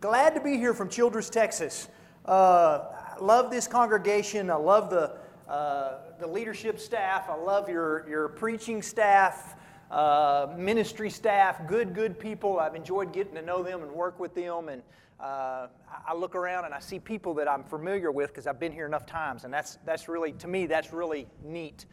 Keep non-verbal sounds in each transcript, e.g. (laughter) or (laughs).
Glad to be here from Childress, Texas. Uh, I love this congregation. I love the, uh, the leadership staff. I love your, your preaching staff, uh, ministry staff, good, good people. I've enjoyed getting to know them and work with them. And uh, I look around and I see people that I'm familiar with because I've been here enough times. And that's, that's really, to me, that's really neat.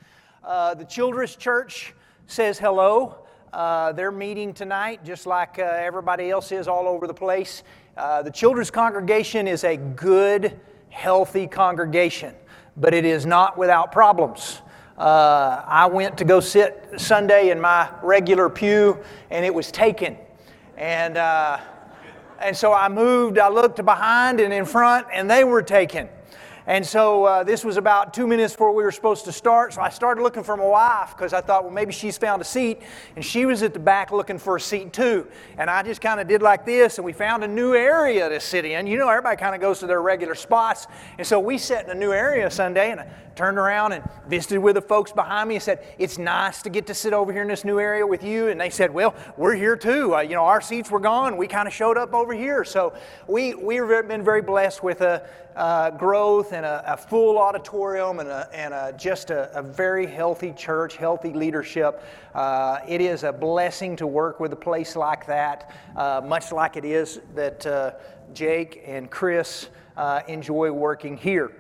Uh, the Childress Church says hello. Uh, they're meeting tonight, just like everybody else is all over the place. Uh, the Childress congregation is a good, healthy congregation, but it is not without problems. Uh, I went to go sit Sunday in my regular pew, and it was taken. And, uh, and so I moved, I looked behind and in front, and they were taken. And so uh, this was about two minutes before we were supposed to start. So I started looking for my wife because I thought, well, maybe she's found a seat. And she was at the back looking for a seat too. And I just kind of did like this, and we found a new area to sit in. You know, everybody kind of goes to their regular spots. And so we sat in a new area Sunday, and I turned around and visited with the folks behind me and said, It's nice to get to sit over here in this new area with you. And they said, Well, we're here too. Uh, you know, our seats were gone. We kind of showed up over here. So we, we've been very blessed with a, uh, growth and a, a, full auditorium and, a, and a, just a, very healthy church, healthy leadership. Uh, it is a blessing to work with a place like that, uh, much like it is that uh, Jake and Chris uh, enjoy working here.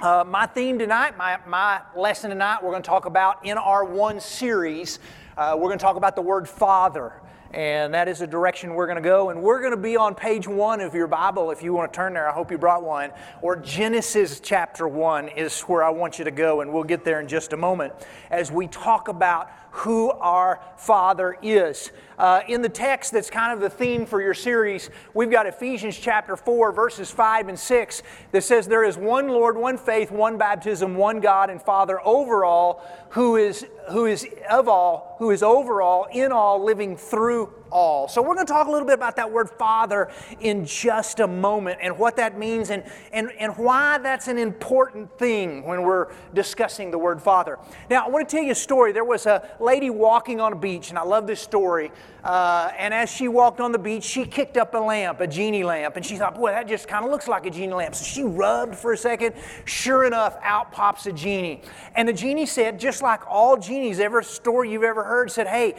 Uh, my theme tonight, my, my lesson tonight, we're going to talk about in our one series, we're going to talk about the word Father and that is the direction we're going to go. And we're going to be on page one of your Bible if you want to turn there. I hope you brought one. Or Genesis chapter one is where I want you to go, and we'll get there in just a moment as we talk about who our Father is. Uh, in the text that's kind of the theme for your series, we've got Ephesians chapter 4, verses 5 and 6, that says, There is one Lord, one faith, one baptism, one God and Father over all, who is, who is of all, who is over all, in all, living through all. So, we're going to talk a little bit about that word Father in just a moment and what that means and, and, and why that's an important thing when we're discussing the word Father. Now, I want to tell you a story. There was a lady walking on a beach, and I love this story. Uh, and as she walked on the beach, she kicked up a lamp, a genie lamp, and she thought, boy, that just kind of looks like a genie lamp. So she rubbed for a second. Sure enough, out pops a genie. And the genie said, just like all genies, every story you've ever heard, said, hey,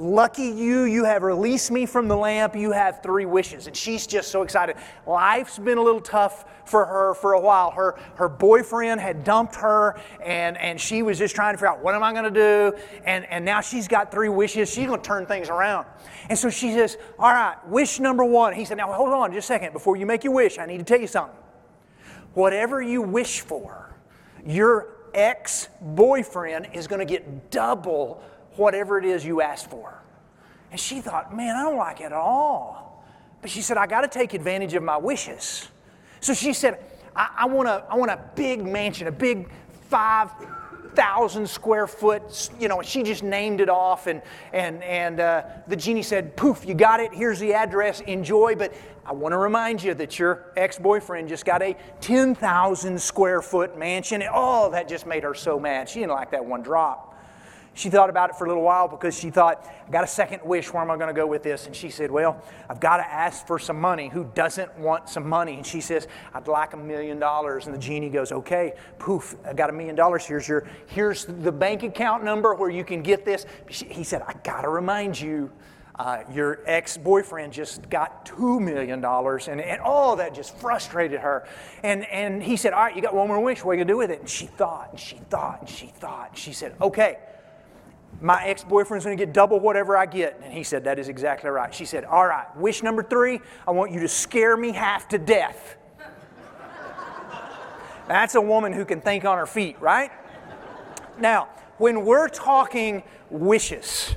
Lucky you, you have released me from the lamp. You have three wishes. And she's just so excited. Life's been a little tough for her for a while. Her, her boyfriend had dumped her, and, and she was just trying to figure out what am I going to do? And, and now she's got three wishes. She's going to turn things around. And so she says, All right, wish number one. He said, Now hold on just a second. Before you make your wish, I need to tell you something. Whatever you wish for, your ex boyfriend is going to get double whatever it is you asked for. And she thought, man, I don't like it at all. But she said, I got to take advantage of my wishes. So she said, I, I, want, a, I want a big mansion, a big 5,000 square foot, you know, she just named it off. And, and, and uh, the genie said, poof, you got it. Here's the address. Enjoy. But I want to remind you that your ex boyfriend just got a 10,000 square foot mansion. Oh, that just made her so mad. She didn't like that one drop. She thought about it for a little while because she thought, I got a second wish. Where am I going to go with this? And she said, Well, I've got to ask for some money. Who doesn't want some money? And she says, I'd like a million dollars. And the genie goes, Okay, poof, I got a million dollars. Here's your, here's the bank account number where you can get this. He said, I got to remind you. Uh, your ex boyfriend just got $2 million, and and all that just frustrated her. And, and he said, All right, you got one more wish. What are you going to do with it? And she thought, and she thought, and she thought. And she said, Okay, my ex boyfriend's going to get double whatever I get. And he said, That is exactly right. She said, All right, wish number three, I want you to scare me half to death. That's a woman who can think on her feet, right? Now, when we're talking wishes,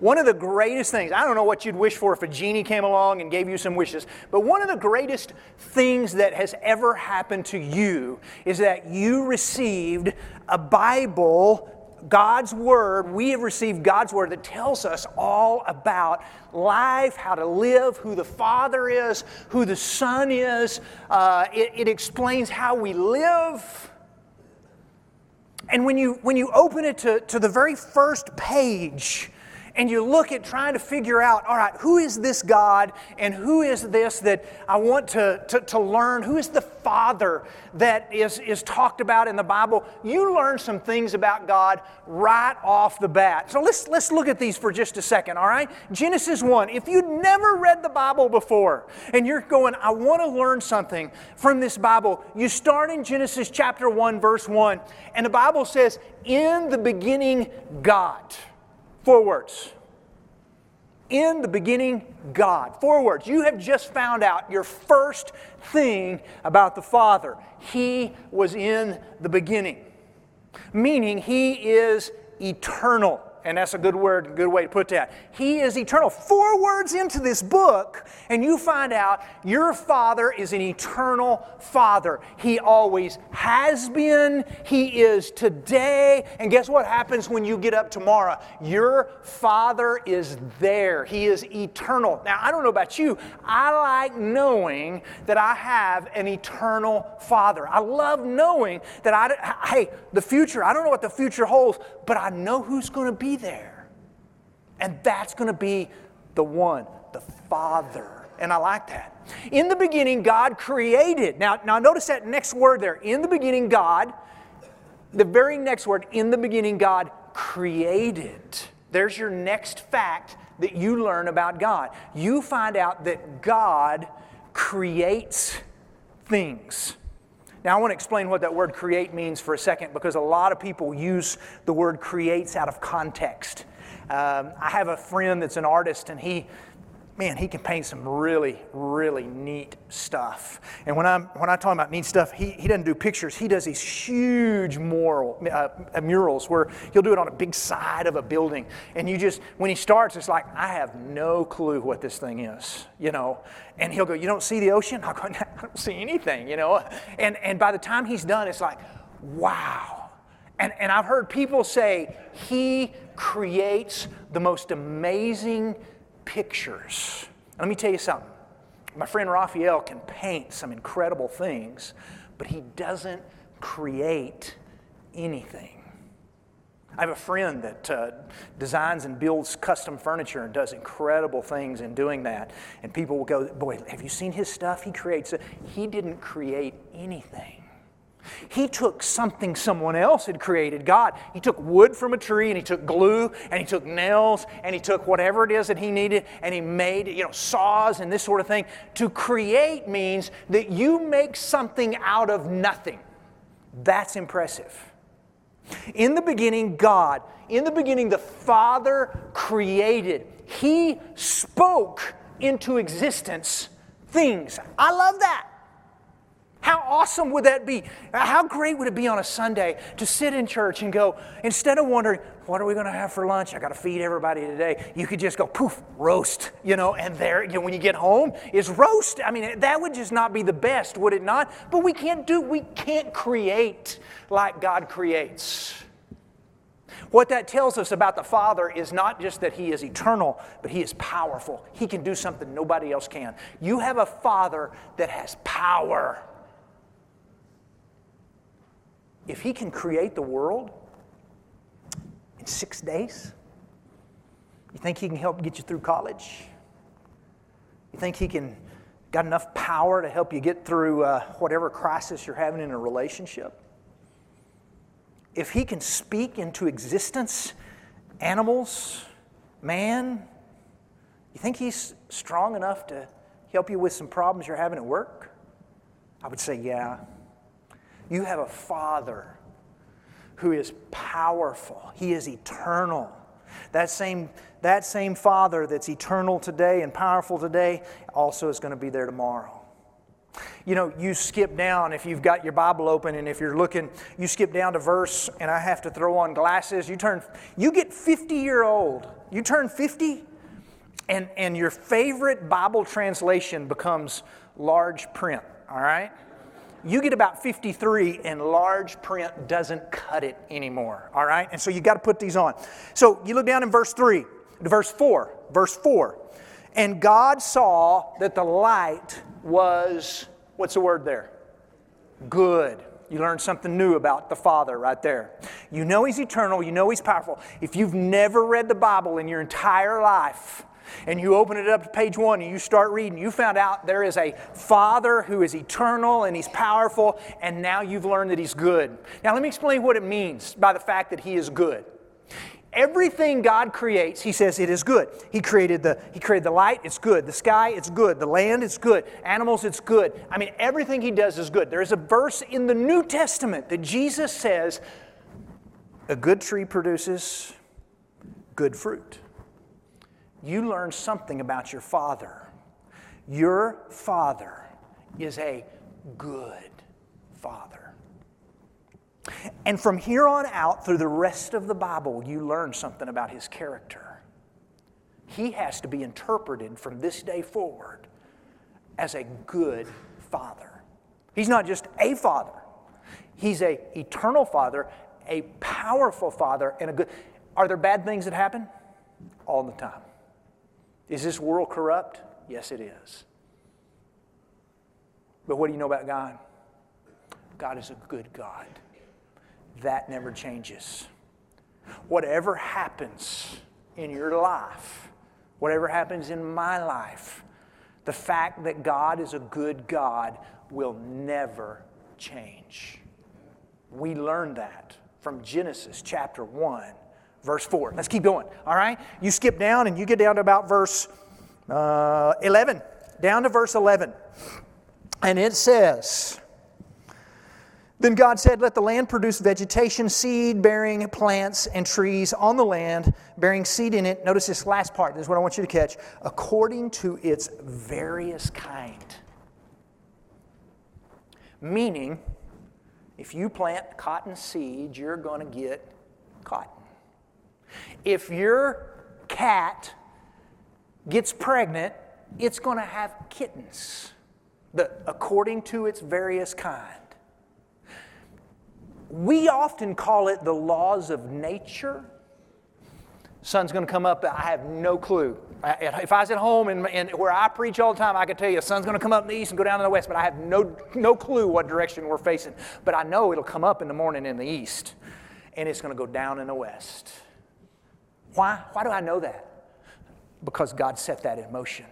one of the greatest things, I don't know what you'd wish for if a genie came along and gave you some wishes, but one of the greatest things that has ever happened to you is that you received a Bible God's Word, we have received God's Word that tells us all about life, how to live, who the Father is, who the Son is. Uh, it, it explains how we live. And when you, when you open it to, to the very first page, and you look at trying to figure out, all right, who is this God and who is this that I want to, to, to learn? Who is the Father that is, is talked about in the Bible? You learn some things about God right off the bat. So let's, let's look at these for just a second, all right? Genesis 1. If you'd never read the Bible before and you're going, I want to learn something from this Bible, you start in Genesis chapter 1, verse 1, and the Bible says, In the beginning, God. Four words. In the beginning, God. Four words. You have just found out your first thing about the Father. He was in the beginning, meaning He is eternal and that's a good word, good way to put that. He is eternal. Four words into this book, and you find out your Father is an eternal Father. He always has been, He is today, and guess what happens when you get up tomorrow? Your Father is there. He is eternal. Now, I don't know about you, I like knowing that I have an eternal Father. I love knowing that I, hey, the future, I don't know what the future holds, but I know who's going to be there. And that's going to be the one, the Father. And I like that. In the beginning, God created. Now, now notice that next word there. In the beginning, God, the very next word, in the beginning, God created. There's your next fact that you learn about God. You find out that God creates things. Now, I want to explain what that word create means for a second because a lot of people use the word creates out of context. Um, I have a friend that's an artist, and he man, he can paint some really, really neat stuff. And when, I'm, when I talk about neat stuff, he, he doesn't do pictures. He does these huge mural, uh, murals where he'll do it on a big side of a building. And you just, when he starts, it's like, I have no clue what this thing is, you know. And he'll go, You don't see the ocean? (laughs) I'll go, I don't see anything, you know. And, and by the time he's done, it's like, Wow. And, and I've heard people say, He creates the most amazing pictures. Let me tell you something. My friend Raphael can paint some incredible things, but he doesn't create anything. I have a friend that uh, designs and builds custom furniture and does incredible things in doing that. And people will go, Boy, have you seen his stuff? He creates it. He didn't create anything. He took something someone else had created, God. He took wood from a tree and he took glue and he took nails and he took whatever it is that he needed and he made, you know, saws and this sort of thing. To create means that you make something out of nothing. That's impressive. In the beginning, God, in the beginning, the Father created. He spoke into existence things. I love that. How awesome would that be? How great would it be on a Sunday to sit in church and go, instead of wondering, what are we going to have for lunch? I got to feed everybody today. You could just go, poof, roast, you know, and there, you know, when you get home, is roast. I mean, that would just not be the best, would it not? But we can't do, we can't create like God creates. What that tells us about the Father is not just that He is eternal, but He is powerful. He can do something nobody else can. You have a Father that has power if he can create the world in six days, you think he can help get you through college? You think he can got enough power to help you get through uh, whatever crisis you're having in a relationship? If he can speak into existence animals, man, you think he's strong enough to help you with some problems you're having at work? I would say, yeah. You have a Father who is powerful, He is eternal. That same, that same Father that's eternal today and powerful today also is going to be there tomorrow. You know, you skip down if you've got your Bible open and if you're looking, you skip down to verse, and I have to throw on glasses. You turn, you get 50 year old. You turn 50, and, and your favorite Bible translation becomes large print, all right? You get about 53 and large print doesn't cut it anymore all right? And so you got to put these on. So you look down in verse 3 verse 4 verse 4 and god saw that the light was what's the word there? Good. You learn something new about the Father right there. You know He's eternal, you know He's powerful. If you've never read the Bible in your entire life, and you open it up to page one and you start reading, you found out there is a Father who is eternal and He's powerful, and now you've learned that He's good. Now, let me explain what it means by the fact that He is good everything God creates, He says it is good. He created the He created the light, it's good. The sky, it's good. The land, it's good. Animals, it's good. I mean, everything He does is good. There is a verse in the New Testament that Jesus says, "A good tree produces good fruit." You learn something about your Father. Your Father is a good Father. And from here on out, through the rest of the Bible, you learn something about his character. He has to be interpreted from this day forward as a good father. He's not just a father, he's a eternal father, a powerful father, and a good. Are there bad things that happen? All the time. Is this world corrupt? Yes, it is. But what do you know about God? God is a good God that never changes. Whatever happens in your life, whatever happens in my life, the fact that God is a good God will never change. We learn that from Genesis chapter 1, verse 4. Let's keep going, all right? You skip down and you get down to about verse uh, 11, down to verse 11. And it says, then God said, Let the land produce vegetation, seed bearing plants and trees on the land, bearing seed in it. Notice this last part. This is what I want you to catch. According to its various kind. Meaning, if you plant cotton seed, you're going to get cotton. If your cat gets pregnant, it's going to have kittens. According to its various kind. We often call it the laws of nature. Sun's going to come up, I have no clue. If I was at home and, and, where I preach all the time, I could tell you the sun's going to come up in the east and go down in the west, but I have no, no clue what direction we're facing. But I know it'll come up in the morning in the east and it's going to go down in the west. Why? Why do I know that? Because God set that in motion.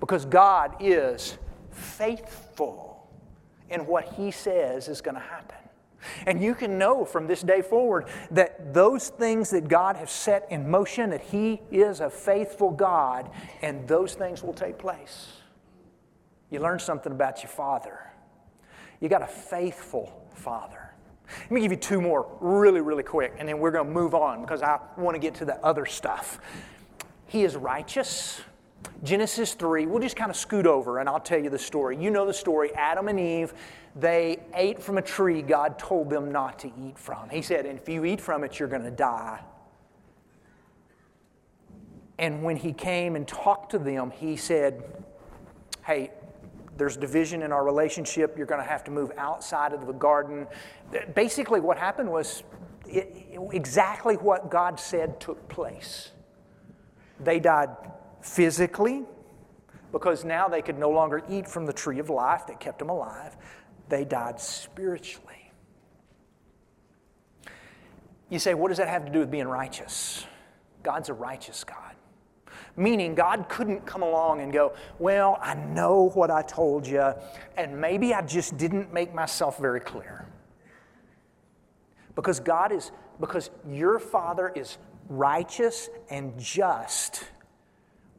Because God is faithful in what He says is going to happen. And you can know from this day forward that those things that God has set in motion, that He is a faithful God, and those things will take place. You learn something about your Father. You got a faithful Father. Let me give you two more really, really quick, and then we're going to move on because I want to get to the other stuff. He is righteous. Genesis 3, we'll just kind of scoot over and I'll tell you the story. You know the story. Adam and Eve they ate from a tree God told them not to eat from. He said, and if you eat from it, you're going to die. And when he came and talked to them, he said, Hey, there's division in our relationship. You're going to have to move outside of the garden. Basically, what happened was it, exactly what God said took place. They died physically because now they could no longer eat from the tree of life that kept them alive they died spiritually. You say, what does that have to do with being righteous? God's a righteous God. Meaning, God couldn't come along and go, Well, I know what I told you, and maybe I just didn't make myself very clear. Because God is, because your Father is righteous and just,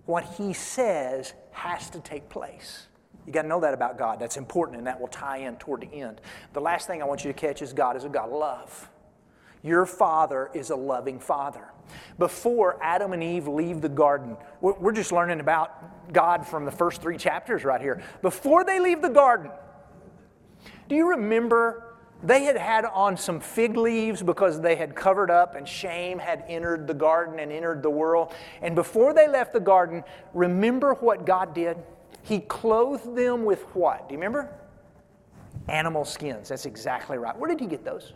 what He says has to take place. You got to know that about God. That's important, and that will tie in toward the end. The last thing I want you to catch is God is a God of love. Your Father is a loving Father. Before Adam and Eve leave the garden, we're just learning about God from the first three chapters right here. Before they leave the garden, do you remember they had had on some fig leaves because they had covered up and shame had entered the garden and entered the world? And before they left the garden, remember what God did? He clothed them with what? Do you remember? Animal skins. That's exactly right. Where did he get those?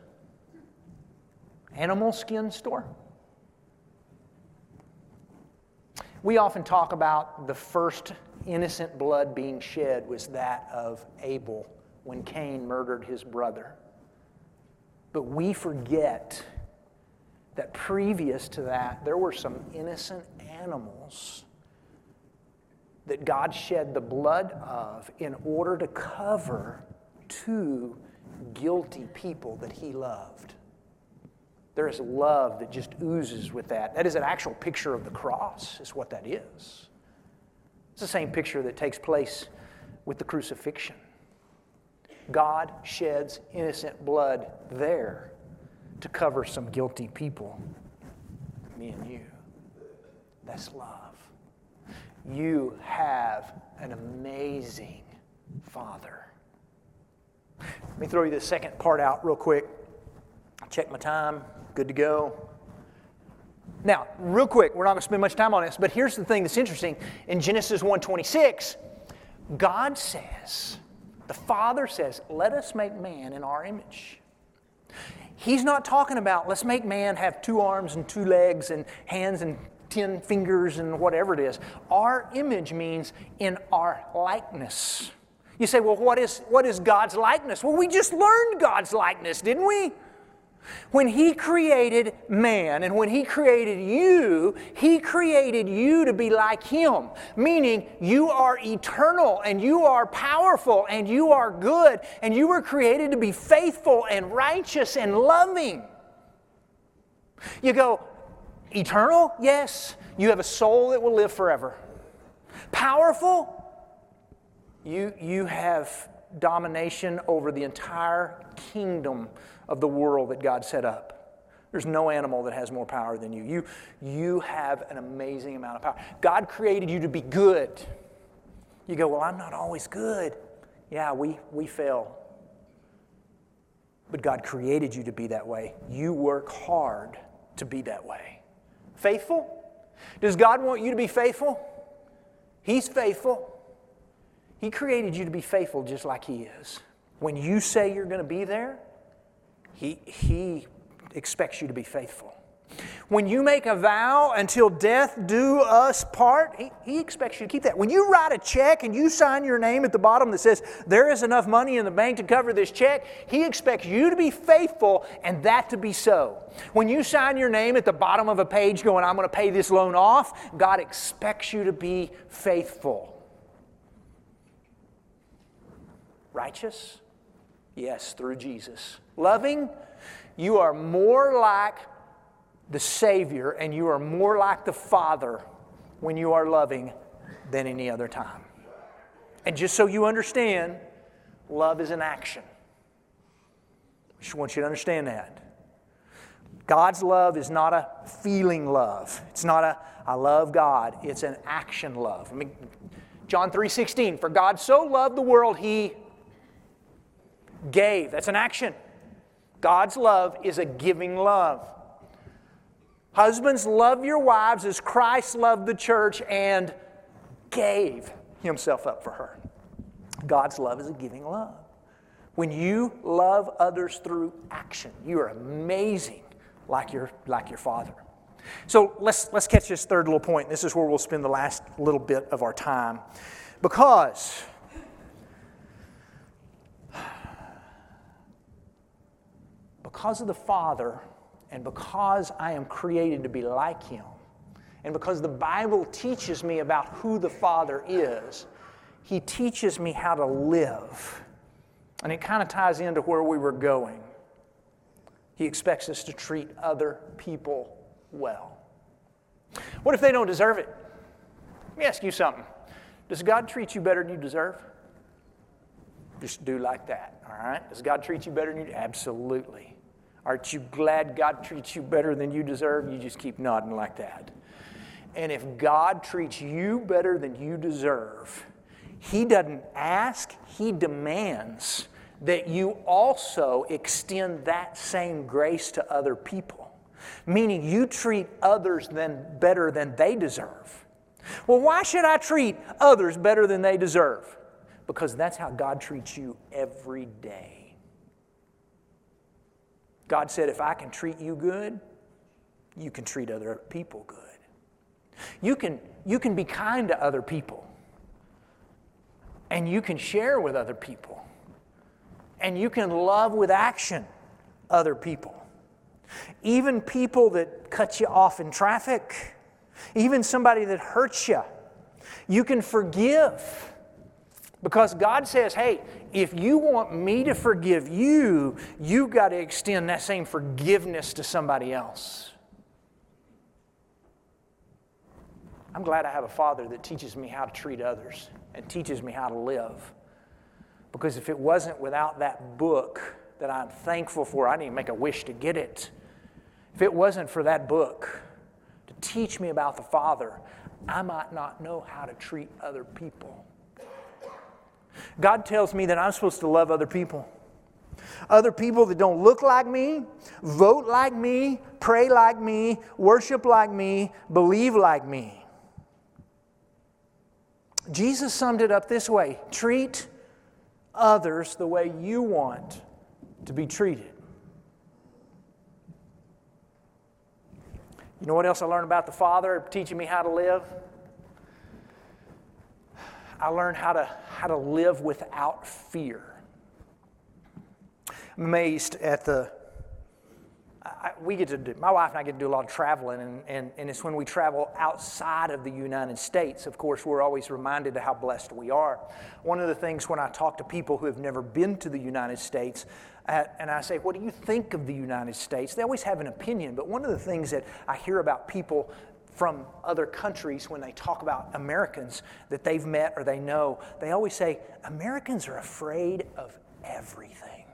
Animal skin store? We often talk about the first innocent blood being shed was that of Abel when Cain murdered his brother. But we forget that previous to that, there were some innocent animals that God shed the blood of in order to cover two guilty people that He loved. There is love that just oozes with that. That is an actual picture of the cross, is what that is. It's the same picture that takes place with the crucifixion. God sheds innocent blood there to cover some guilty people. Me and you. That's love. You have an amazing Father. Let me throw you the second part out real quick. Check my time. Good to go. Now, real quick, we're not going to spend much time on this, but here's the thing that's interesting. In Genesis 1:26, God says, the Father says, "Let us make man in our image." He's not talking about let's make man have two arms and two legs and hands and 10 fingers and whatever it is. Our image means in our likeness. You say, well, what is, what is God's likeness? Well, we just learned God's likeness, didn't we? When He created man and when He created you, He created you to be like Him, meaning you are eternal and you are powerful and you are good and you were created to be faithful and righteous and loving. You go, eternal? Yes. You have a soul that will live forever. Powerful? You, you have domination over the entire kingdom of the world that God set up. There's no animal that has more power than you. You, you have an amazing amount of power. God created you to be good. You go, Well, I'm not always good. Yeah, we, we fail. But God created you to be that way. You work hard to be that way. Faithful? Does God want you to be faithful? He's faithful. He created you to be faithful just like He is. When you say you're going to be there, he, he expects you to be faithful. When you make a vow until death do us part, he, he, expects you to keep that. When you write a check and you sign your name at the bottom that says, there is enough money in the bank to cover this check, he expects you to be faithful and that to be so. When you sign your name at the bottom of a page going, I'm going to pay this loan off, God expects you to be faithful. Righteous? Yes, through Jesus. Loving, you are more like the Savior and you are more like the Father when you are loving than any other time. And just so you understand, love is an action. I just want you to understand that. God's love is not a feeling love. It's not a I love God. It's an action love. I mean, John 3:16, for God so loved the world he Gave. That's an action. God's love is a giving love. Husbands, love your wives as Christ loved the church and gave himself up for her. God's love is a giving love. When you love others through action, you are amazing like your, like your father. So let's, let's catch this third little point. This is where we'll spend the last little bit of our time. Because because of the Father and because I am created to be like Him, and because the Bible teaches me about who the Father is, He teaches me how to live. And it kind of ties into where we were going. He expects us to treat other people well. What if they don't deserve it? Let me ask you something. Does God treat you better than you deserve? Just do like that, all right? Does God treat you better than you? Absolutely. Aren't you glad God treats you better than you deserve? You just keep nodding like that. And if God treats you better than you deserve, He doesn't ask, He demands that you also extend that same grace to other people. Meaning you treat others than, better than they deserve. Well, why should I treat others better than they deserve? Because that's how God treats you every day. God said, if I can treat you good, you can treat other people good. You can, you can be kind to other people. And you can share with other people. And you can love with action. other people. Even people that cut you off in traffic, even somebody that hurts you, you can forgive. Because God says, hey, if you want me to forgive you, you've got to extend that same forgiveness to somebody else. I'm glad I have a father that teaches me how to treat others and teaches me how to live. Because if it wasn't without that book that I'm thankful for, I didn't make a wish to get it. If it wasn't for that book to teach me about the Father, I might not know how to treat other people. God tells me that I'm supposed to love other people. Other people that don't look like me, vote like me, pray like me, worship like me, believe like me. Jesus summed it up this way treat others the way you want to be treated. You know what else I learned about the Father teaching me how to live? I learned how to, how to live without fear. I'm amazed at the. I, we get to do, my wife and I get to do a lot of traveling, and, and, and it's when we travel outside of the United States, of course, we're always reminded of how blessed we are. One of the things when I talk to people who have never been to the United States, uh, and I say, What do you think of the United States? They always have an opinion, but one of the things that I hear about people from other countries when they talk about Americans that they've met or they know, they always say, Americans are afraid of everything.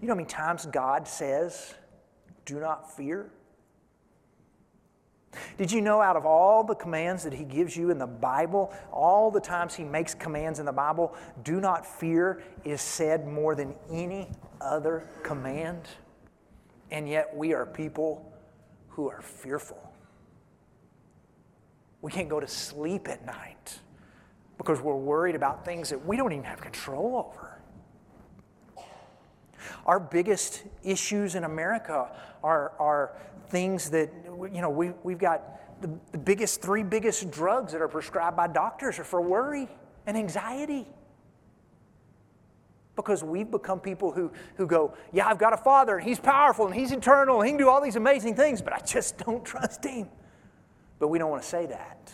You know how many times God says, Do not fear? Did you know out of all the commands that He gives you in the Bible, all the times He makes commands in the Bible, do not fear is said more than any other command? And yet we are people who are fearful. We can't go to sleep at night because we're worried about things that we don't even have control over. Our biggest issues in America are, are things that, you know, we, we've got the, the biggest, three biggest drugs that are prescribed by doctors are for worry and anxiety because we've become people who, who go, Yeah, I've got a father, and he's powerful, and he's eternal, and he can do all these amazing things, but I just (laughs) don't trust him. But we don't want to say that.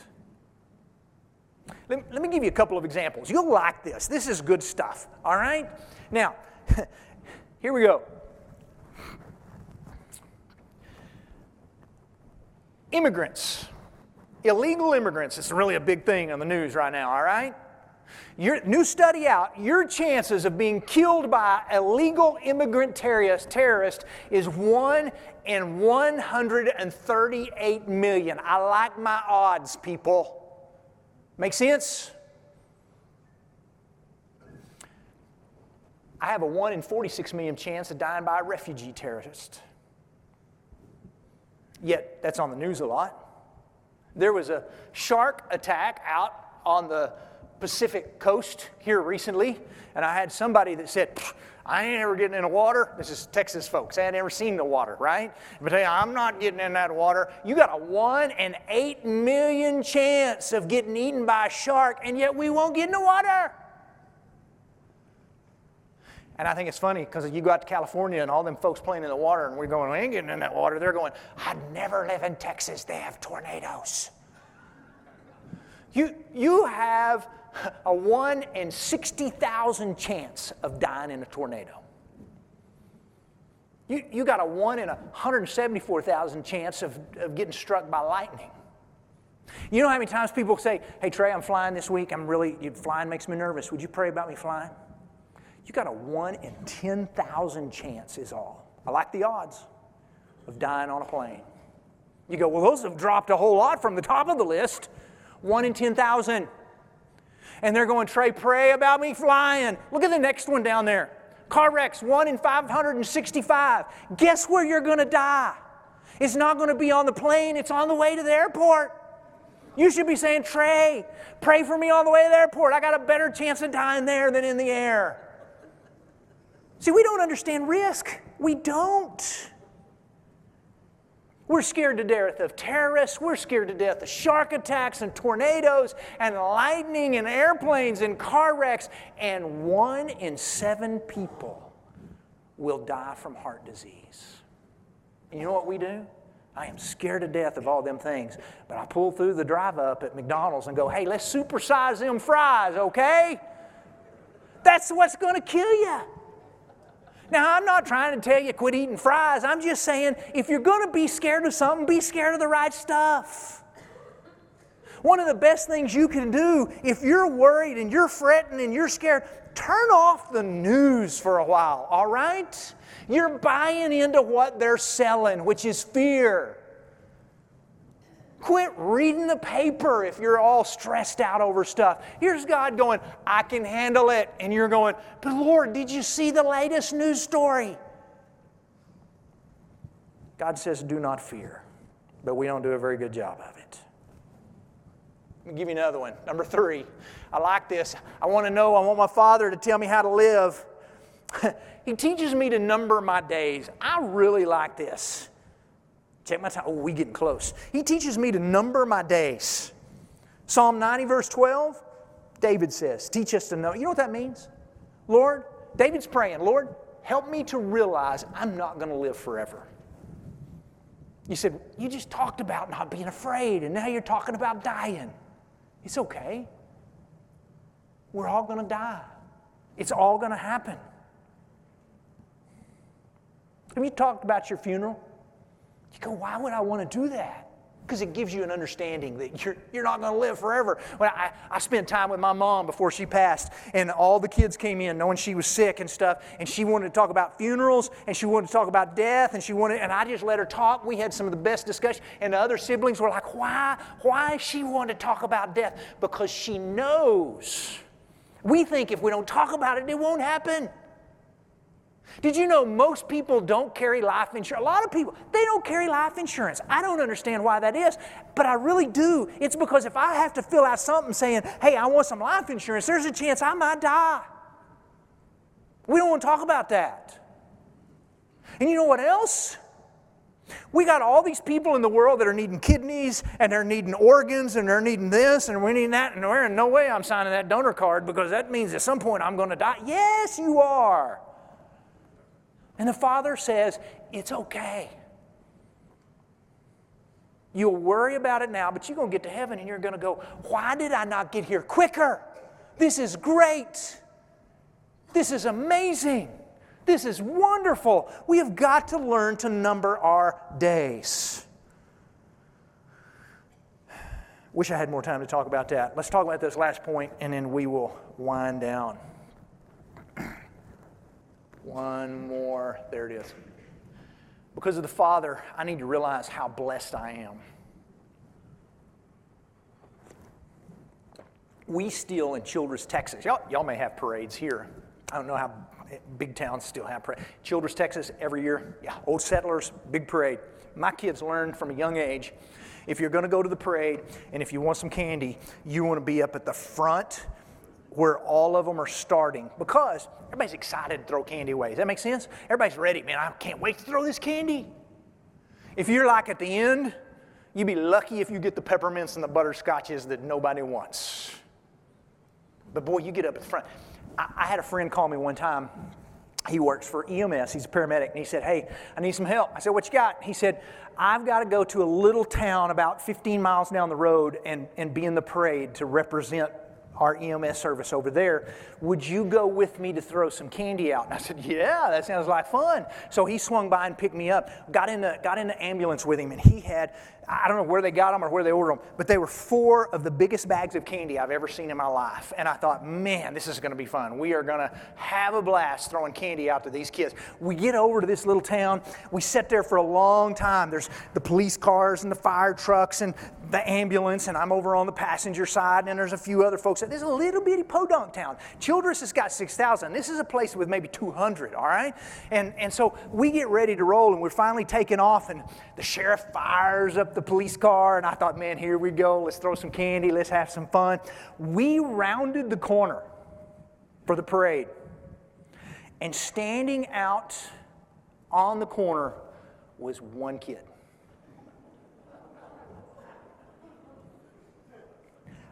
Let, let me give you a couple of examples. You'll like this. This is good stuff, all right? Now, (laughs) here we go. Immigrants, illegal immigrants, it's really a big thing on the news right now, all right? Your, new study out, your chances of being killed by a legal immigrant terrorist, terrorist is 1 in 138 million. I like my odds, people. Make sense? I have a 1 in 46 million chance of dying by a refugee terrorist. Yet, that's on the news a lot. There was a shark attack out on the Pacific coast here recently, and I had somebody that said, I ain't ever getting in the water. This is Texas folks. I ain't ever seen the water, right? But hey, I'm not getting in that water. You got a one in eight million chance of getting eaten by a shark, and yet we won't get in the water. And I think it's funny because you go out to California and all them folks playing in the water, and we're going, we ain't getting in that water. They're going, I'd never live in Texas. They have tornadoes. You, you have a 1 in 60,000 chance of dying in a tornado. You, you got a 1 in 174,000 chance of, of getting struck by lightning. You know how many times people say, Hey, Trey, I'm flying this week. I'm really, flying makes me nervous. Would you pray about me flying? You got a 1 in 10,000 chance, is all. I like the odds of dying on a plane. You go, Well, those have dropped a whole lot from the top of the list. 1 in 10,000 and they're going, Trey, pray about me flying. Look at the next one down there. Car wrecks, 1 in 565. Guess where you're going to die? It's not going to be on the plane, it's on the way to the airport. You should be saying, Trey, pray for me on the way to the airport. I got a better chance of dying there than in the air. See, we don't understand risk. We don't. We're scared to death of terrorists. We're scared to death of shark attacks and tornadoes and lightning and airplanes and car wrecks. And one in seven people will die from heart disease. And you know what we do? I am scared to death of all them things. But I pull through the drive up at McDonald's and go, hey, let's supersize them fries, okay? That's what's going to kill you. Now, I'm not trying to tell you quit eating fries. I'm just saying if you're going to be scared of something, be scared of the right stuff. One of the best things you can do if you're worried and you're fretting and you're scared, turn off the news for a while, all right? You're buying into what they're selling, which is fear. Quit reading the paper if you're all stressed out over stuff. Here's God going, I can handle it. And you're going, but Lord, did you see the latest news story? God says, do not fear. But we don't do a very good job of it. Let me give you another one. Number three. I like this. I want to know, I want my father to tell me how to live. (laughs) he teaches me to number my days. I really like this. Check my time. Oh, we getting close. He teaches me to number my days. Psalm 90, verse 12, David says, Teach us to know. You know what that means? Lord, David's praying, Lord, help me to realize I'm not going to live forever. You said, You just talked about not being afraid, and now you're talking about dying. It's okay. We're all going to die, it's all going to happen. Have you talked about your funeral? You go, why would I want to do that? Because it gives you an understanding that you're, you're not going to live forever. When I, I spent time with my mom before she passed, and all the kids came in knowing she was sick and stuff, and she wanted to talk about funerals, and she wanted to talk about death, and she wanted, and I just let her talk. We had some of the best discussion, and the other siblings were like, why, why she wanted to talk about death? Because she knows. We think if we don't talk about it, it won't happen. Did you know most people don't carry life insurance? A lot of people, they don't carry life insurance. I don't understand why that is, but I really do. It's because if I have to fill out something saying, hey, I want some life insurance, there's a chance I might die. We don't want to talk about that. And you know what else? We got all these people in the world that are needing kidneys and they're needing organs and they're needing this and we're needing that, and there no way I'm signing that donor card because that means at some point I'm going to die. Yes, you are. And the Father says, It's okay. You'll worry about it now, but you're going to get to heaven and you're going to go, Why did I not get here quicker? This is great. This is amazing. This is wonderful. We have got to learn to number our days. Wish I had more time to talk about that. Let's talk about this last point and then we will wind down. One more. There it is. Because of the Father, I need to realize how blessed I am. We still in Childress, Texas, y'all, y'all may have parades here. I don't know how big towns still have parades. Childress, Texas, every year, yeah, old settlers, big parade. My kids learned from a young age if you're going to go to the parade and if you want some candy, you want to be up at the front where all of them are starting because everybody's excited to throw candy away. Does that make sense? Everybody's ready. Man, I can't wait to throw this candy. If you're like at the end, you'd be lucky if you get the peppermints and the butterscotches that nobody wants. But boy, you get up at the front. I, I had a friend call me one time. He works for EMS. He's a paramedic. And he said, Hey, I need some help. I said, What you got? He said, I've got to go to a little town about 15 miles down the road and, and be in the parade to represent our EMS service over there. Would you go with me to throw some candy out? And I said, Yeah, that sounds like fun. So he swung by and picked me up, got in the, got in the ambulance with him, and he had, I don't know where they got them or where they ordered them, but they were four of the biggest bags of candy I've ever seen in my life. And I thought, man, this is going to be fun. We are going to have a blast throwing candy out to these kids. We get over to this little town. We sit there for a long time. There's the police cars and the fire trucks and the ambulance, and I'm over on the passenger side, and there's a few other folks. This is a little bitty podunk town. Childress has got 6,000. This is a place with maybe 200, all right? And, and so we get ready to roll, and we're finally taking off, and the sheriff fires up the police car, and I thought, man, here we go. Let's throw some candy. Let's have some fun. We rounded the corner for the parade. And standing out on the corner was one kid.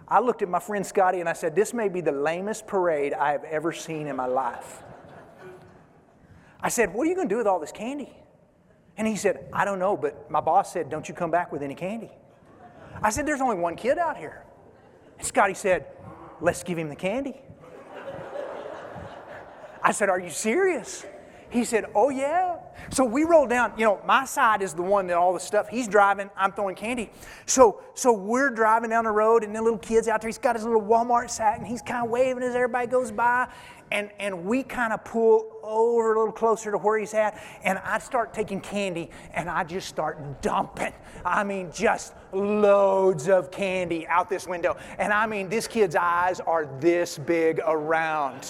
I looked at my friend Scotty and I said, This may be the lamest parade I have ever seen in my life. I said, What are you going to do with all this candy? And he said, I don't know, but my boss said, Don't you come back with any candy. I said, There's only one kid out here. And Scotty said, Let's give him the candy. I said, Are you serious? He said, Oh, yeah. So we rolled down. You know, my side is the one that all the stuff, he's driving, I'm throwing candy. So, so we're driving down the road, and the little kid's out there. He's got his little Walmart sack, and he's kind of waving as everybody goes by. And, and we kind of pull over a little closer to where he's at, and I start taking candy, and I just start dumping. I mean, just loads of candy out this window. And I mean, this kid's eyes are this big around.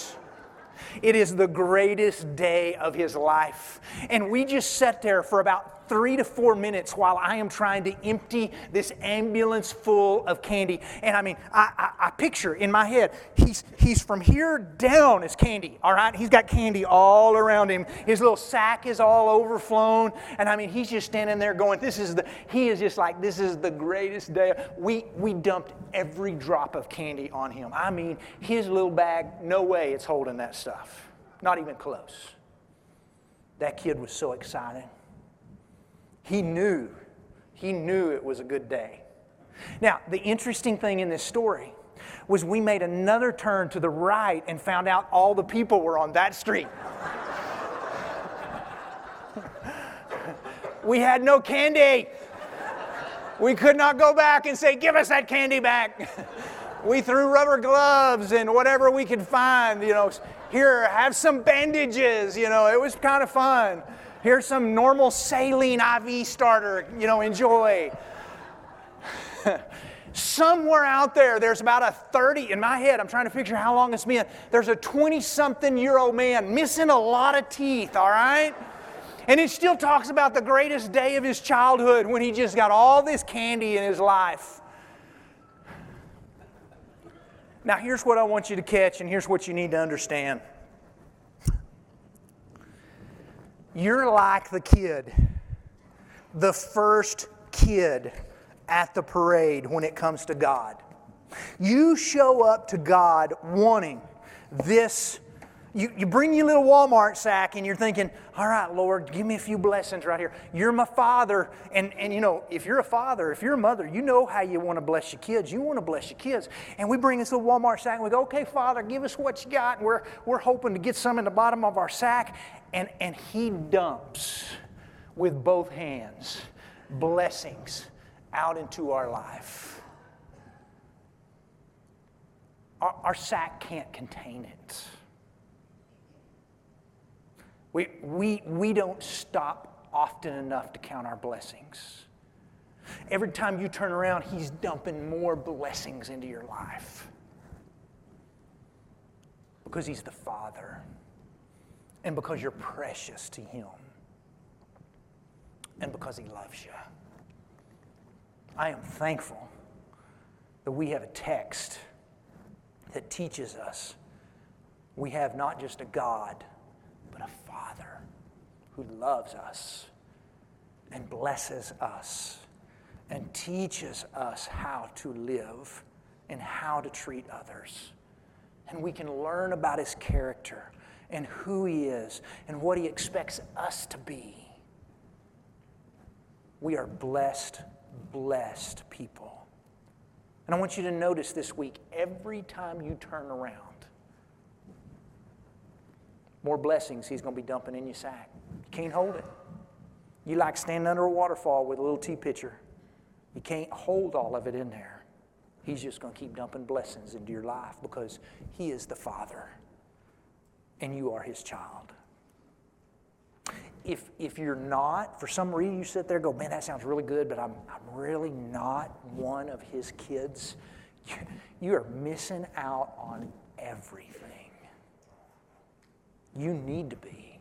It is the greatest day of his life. And we just sat there for about three to four minutes while I am trying to empty this ambulance full of candy. And I mean, I, I, I, picture in my head, he's, he's from here down is candy, all right? He's got candy all around him. His little sack is all overflown. And I mean, he's just standing there going, this is the, he is just like, this is the greatest day. We, we dumped every drop of candy on him. I mean, his little bag, no way it's holding that stuff. Not even close. That kid was so excited. He knew, he knew it was a good day. Now, the interesting thing in this story was we made another turn to the right and found out all the people were on that street. (laughs) we had no candy. We could not go back and say, Give us that candy back. (laughs) we threw rubber gloves and whatever we could find, you know, here, have some bandages, you know, it was kind of fun. Here's some normal saline IV starter, you know, enjoy. (laughs) Somewhere out there, there's about a 30, in my head, I'm trying to picture how long it's been. There's a 20 something year old man missing a lot of teeth, all right? And he still talks about the greatest day of his childhood when he just got all this candy in his life. Now, here's what I want you to catch, and here's what you need to understand. You're like the kid, the first kid at the parade when it comes to God. You show up to God wanting this. You, you bring your little Walmart sack and you're thinking, all right, Lord, give me a few blessings right here. You're my father. And, and you know, if you're a father, if you're a mother, you know how you want to bless your kids. You want to bless your kids. And we bring this little Walmart sack and we go, okay, Father, give us what you got. And we're, we're hoping to get some in the bottom of our sack and, and he dumps with both hands blessings out into our life. Our, our sack can't contain it. We, we, we don't stop often enough to count our blessings. Every time you turn around, He's dumping more blessings into your life because He's the Father and because you're precious to Him, and because He loves you. I am thankful that we have a text that teaches us we have not just a God, but a Father who loves us and blesses us and teaches us how to live and how to treat others. And we can learn about His character and who He is and what He expects us to be. We are blessed, blessed people. And I want you to notice this week every time you turn around, more blessings He's going to be dumping in your sack. You can't hold it. You like standing under a waterfall with a little tea pitcher. You can't hold all of it in there. He's just going to keep dumping blessings into your life because He is the Father and you are his child. If, if you're not, for some reason you sit there go, man, that sounds really good, but I'm, I'm really not one of his kids, you, (laughs) you are missing out on everything. You need to be.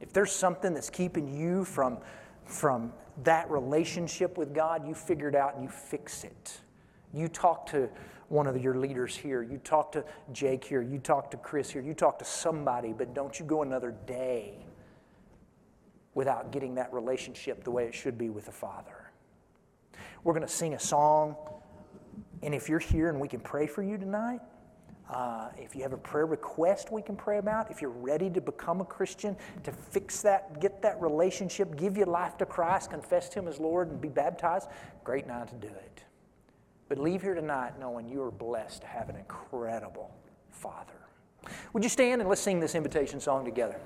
If there's something that's keeping you from, from that relationship with God, you figure it out and you fix it. You talk to one of your leaders here. You talk to Jake here. You talk to Chris here. You talk to somebody, but don't you go another day without getting that relationship the way it should be with the Father. We're going to sing a song. And if you're here and we can pray for you tonight, uh, if you have a prayer request we can pray about, if you're ready to become a Christian, to fix that, get that relationship, give your life to Christ, confess Him as Lord, and be baptized, great night to do it. But leave here tonight knowing you are blessed to have an incredible Father. Would you stand and let's sing this invitation song together?